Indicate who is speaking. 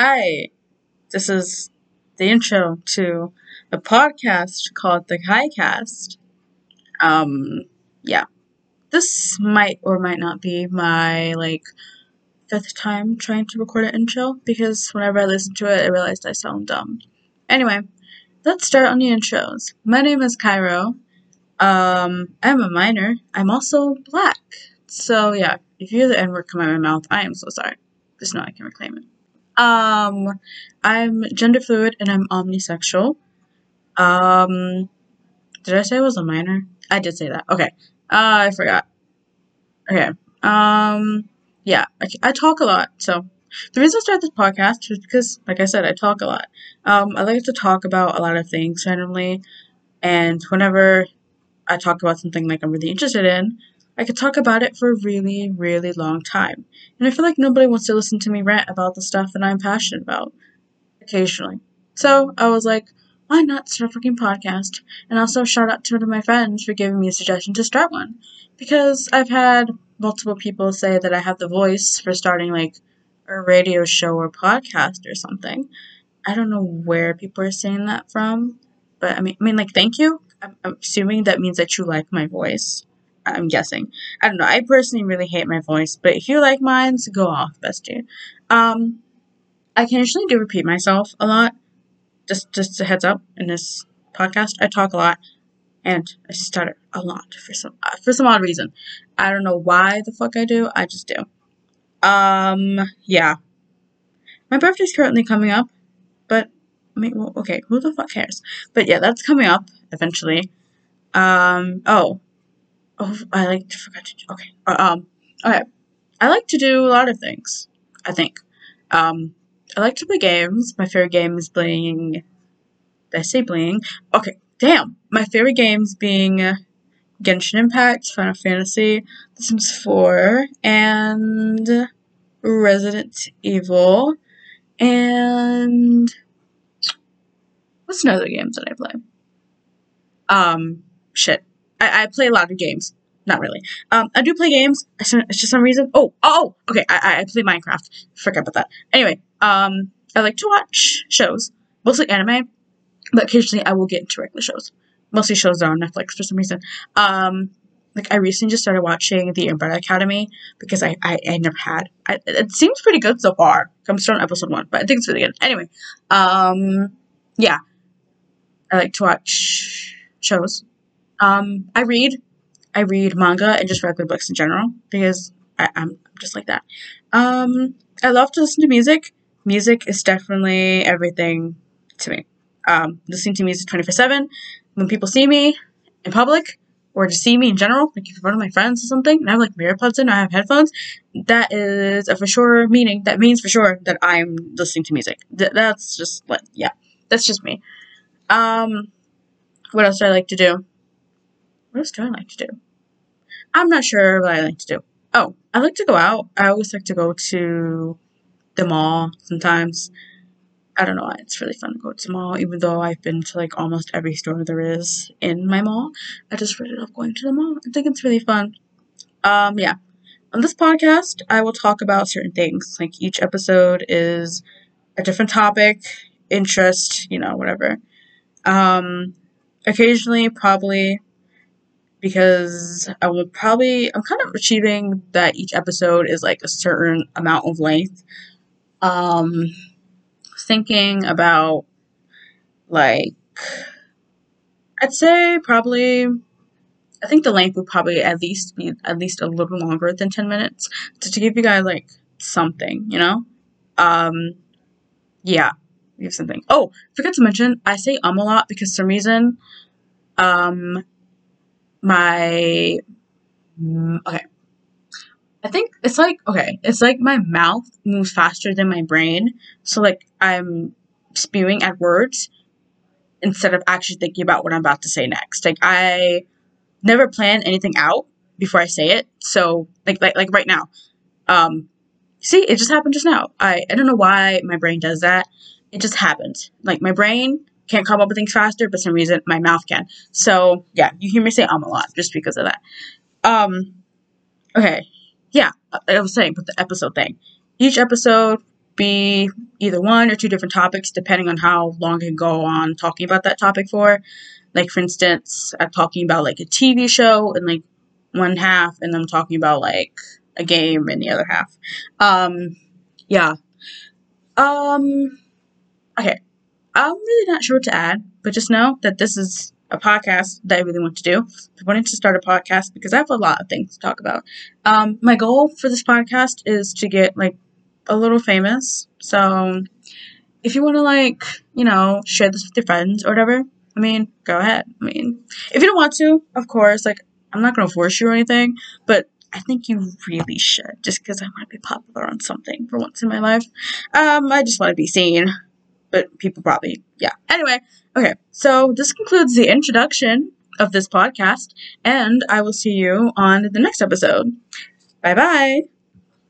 Speaker 1: Hi, this is the intro to a podcast called the Kaicast. Um, yeah, this might or might not be my like fifth time trying to record an intro because whenever I listen to it, I realized I sound dumb. Anyway, let's start on the intros. My name is Cairo. Um, I'm a minor. I'm also black. So yeah, if you hear the N word come out of my mouth, I am so sorry. Just know I can reclaim it. Um, I'm gender fluid and I'm omnisexual. Um, did I say I was a minor? I did say that. Okay. Uh, I forgot. Okay. Um, yeah, I, I talk a lot. So the reason I started this podcast is because, like I said, I talk a lot. Um, I like to talk about a lot of things randomly, and whenever I talk about something like I'm really interested in, I could talk about it for a really, really long time. And I feel like nobody wants to listen to me rant about the stuff that I'm passionate about occasionally. So I was like, why not start a fucking podcast? And also shout out to one of my friends for giving me a suggestion to start one. Because I've had multiple people say that I have the voice for starting like a radio show or podcast or something. I don't know where people are saying that from, but I mean, I mean, like, thank you. I'm, I'm assuming that means that you like my voice. I'm guessing. I don't know. I personally really hate my voice, but if you like mine, go off, bestie. Um, I can usually do repeat myself a lot. Just, just a heads up. In this podcast, I talk a lot, and I stutter a lot for some, uh, for some odd reason. I don't know why the fuck I do. I just do. Um, yeah. My birthday's currently coming up, but I mean, well, okay, who the fuck cares? But yeah, that's coming up eventually. Um, oh, oh, I like to forget to do, okay, uh, um, okay. I like to do a lot of things. I think. Um, I like to play games. My favorite game is playing. Did I say playing? Okay, damn. My favorite games being Genshin Impact, Final Fantasy, The Sims 4, and Resident Evil, and what's another game that I play? Um, shit. I, I play a lot of games. Not really. Um, I do play games. It's just some reason. Oh, oh, okay. I, I play Minecraft. Forget about that. Anyway, um, I like to watch shows, mostly anime, but occasionally I will get into regular shows. Mostly shows are on Netflix for some reason. Um, like I recently just started watching The Umbrella Academy because I I, I never had. I, it seems pretty good so far. I'm still on episode one, but I think it's really good. Anyway, um, yeah, I like to watch shows. Um, I read. I read manga and just regular books in general because I, I'm just like that. Um, I love to listen to music. Music is definitely everything to me. Um, listening to music 24 7. When people see me in public or just see me in general, like if one of my friends or something, and I have like earbuds in, I have headphones, that is a for sure meaning, that means for sure that I'm listening to music. Th- that's just, what, yeah, that's just me. Um, what else do I like to do? What else do I like to do? I'm not sure what I like to do. Oh, I like to go out. I always like to go to the mall sometimes. I don't know why. It's really fun to go to the mall, even though I've been to like almost every store there is in my mall. I just really love going to the mall. I think it's really fun. Um, yeah. On this podcast, I will talk about certain things. Like each episode is a different topic, interest, you know, whatever. Um, occasionally, probably because I will probably I'm kind of achieving that each episode is like a certain amount of length. Um thinking about like I'd say probably I think the length would probably at least be at least a little longer than 10 minutes to, to give you guys like something, you know? Um yeah, give something. Oh, forgot to mention, I say um a lot because some reason um my mm, okay. I think it's like okay it's like my mouth moves faster than my brain. So like i'm spewing at words instead of actually thinking about what i'm about to say next. Like i never plan anything out before i say it. So like like, like right now. Um see it just happened just now. I i don't know why my brain does that. It just happened. Like my brain can't come up with things faster, but some reason my mouth can. So yeah, you hear me say um a lot just because of that. Um, okay, yeah, I was saying with the episode thing. Each episode be either one or two different topics depending on how long I can go on talking about that topic for. Like for instance, I'm talking about like a TV show and like one half, and I'm talking about like a game in the other half. Um, yeah. Um, okay. I'm really not sure what to add, but just know that this is a podcast that I really want to do. I wanted to start a podcast because I have a lot of things to talk about. Um, my goal for this podcast is to get like a little famous. So if you want to like, you know, share this with your friends or whatever, I mean, go ahead. I mean, if you don't want to, of course, like I'm not going to force you or anything, but I think you really should just because I want to be popular on something for once in my life. Um, I just want to be seen, but people probably, yeah. Anyway, okay, so this concludes the introduction of this podcast, and I will see you on the next episode. Bye bye.